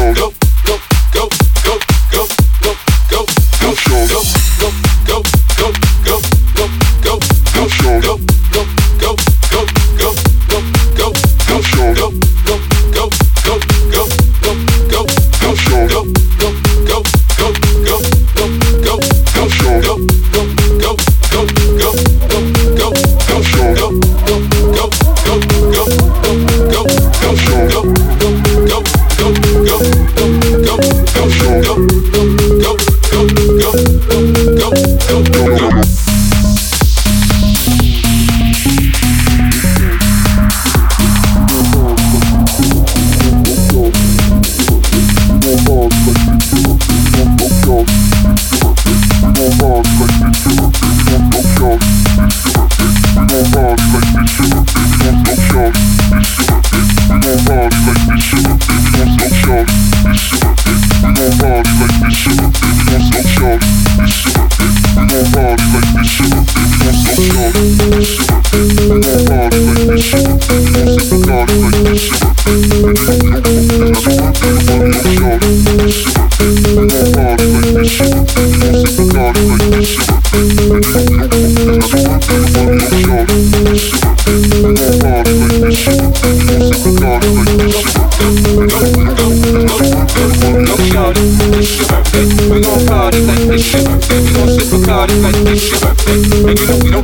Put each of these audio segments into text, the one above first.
shoulder. Thank you. You know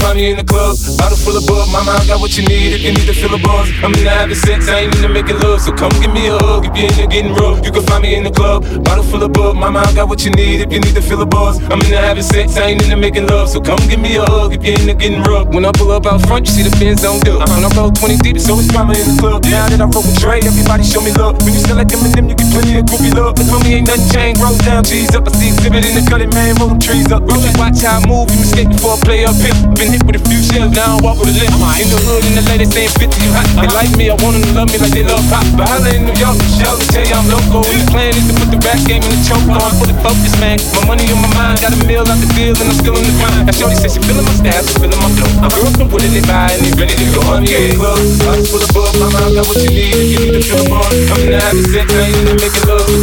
find me in the club. Bottle full of bug. My mind got what you need. If you need to fill a buzz. I'm into having sex. I ain't into making love. So come give me a hug. If you're into getting rough, you can find me in the club. Bottle full of bug. My mind got what you need. If you need to fill a buzz. I'm into having sex. I ain't into making love. So come give me a hug. If you're into getting rough. When I pull up out front, you see the Benz on dub. Uh-huh. I roll 20 deep, so it's drama in the club. Now that I roll with Dre, everybody show me love. When you sell like them and them, you get plenty of groovy love. Cause homie ain't nothing changed. Roll down, G's up. I see Xzibit in the cutting, man. Roll them trees. Rollies up, rollies, watch how I move. You mistaken for a up here. Been hit with a few shells, now I walk with a limp. In the hood, in the latest, they ain't 50, hot. They like me, I want them to love me like they love pop. But holla in New York, shell to tell you I'm local. And the plan is to put the rap game in the choke. I'm fully focused, man. My money on my mind, got a meal out the deal, and I'm still in the grind. That shorty says she feeling my style, she feeling my flow. My girl from Wooded, they buy, and they ready to go on. the club, I just pull a book, my mind got what you need. If you need to feel the bar, I'm in the habit, set, now you need make it love.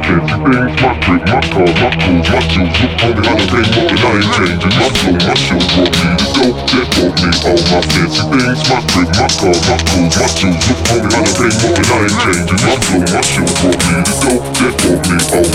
kids, things, my crib, my car, my clothes, my shoes. Look, homie, I done came up and I ain't changing. My flow, my show brought me the dope that bought me all my fancy things. My crib, my car, my clothes, my shoes. Look, homie, I done came up and I ain't changing. My flow, my show brought me the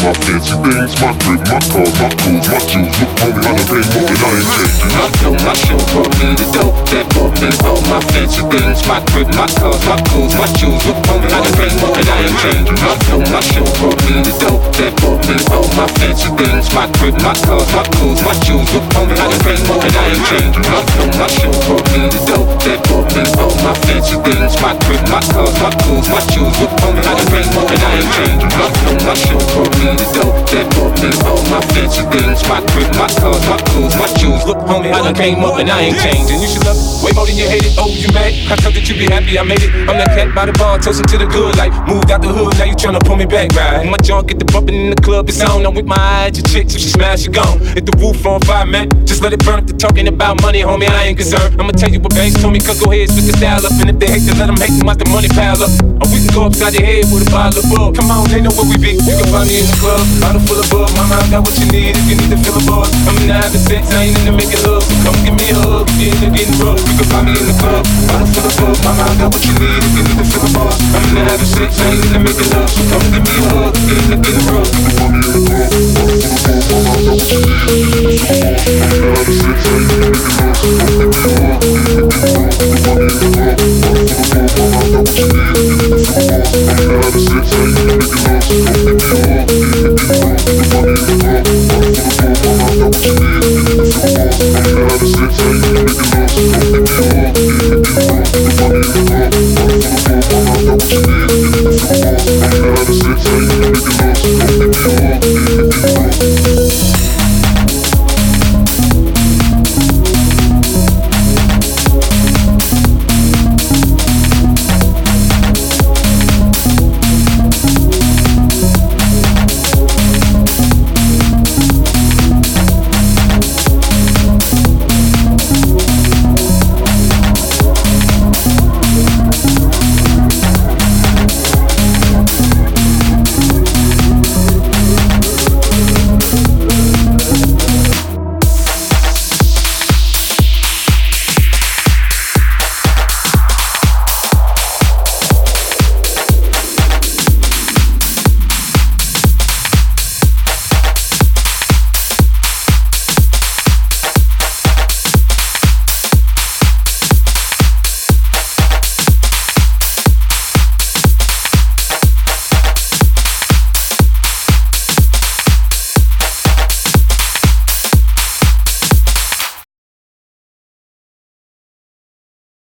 my fancy things, my crib, my car, my clothes, my jewels. Look, homie, I done paid more than I ain't changing. My feel my show, want me to go, that bought me all my fancy things, my crib, my car, my clothes, my jewels. Look, homie, I done paid more than I ain't changing. My feel my show, want me to go, that bought me all my fancy things, my crib, my car, my clothes, my jewels. Look, homie, I done paid more than I ain't changing. I feel my show, want me to go, that bought me all my fancy things, my crib, my car, my clothes, my jewels. Look, homie, I done paid more than I ain't changing. My feel my show, want me need to bought me all my fancy things, my crib, my cars, my clothes, my shoes. Look, homie, I done came up and I ain't changing. You should love it way more than you hate it. Oh, you mad? How come that you be happy? I made it. I'm that cat by the bar, toasting to the good life. Moved out the hood, now you tryna pull me back, right? My junk get the bumping in the club, it's on. I'm with my eyes, your chicks, if she smash, she gone. Hit the roof on fire, man, just let it burn. If they're talking about money, homie, I ain't concerned. I'ma tell you what Banks told me, cause go ahead, switch the style up. And if they hate, then let them hate them, watch the money pile up. Or we can go upside the head with a bottle of bug. Come on, they know where we be. You can find me in the club, bottle full of bug. Mama, I got what you need if you need to feel a buzz. I'm in the having sex, I ain't in the making love. So come give me a hug if you're in getting rough. You can find me in the club, bottle full of bug. Mama, I got what you need if you need to feel a buzz. I'm in the having sex, I ain't in the making love. So come give me a hug if you're in getting rough. You can find me in the club, bottle full of bug. Mama, I got what you need Mama, I got what you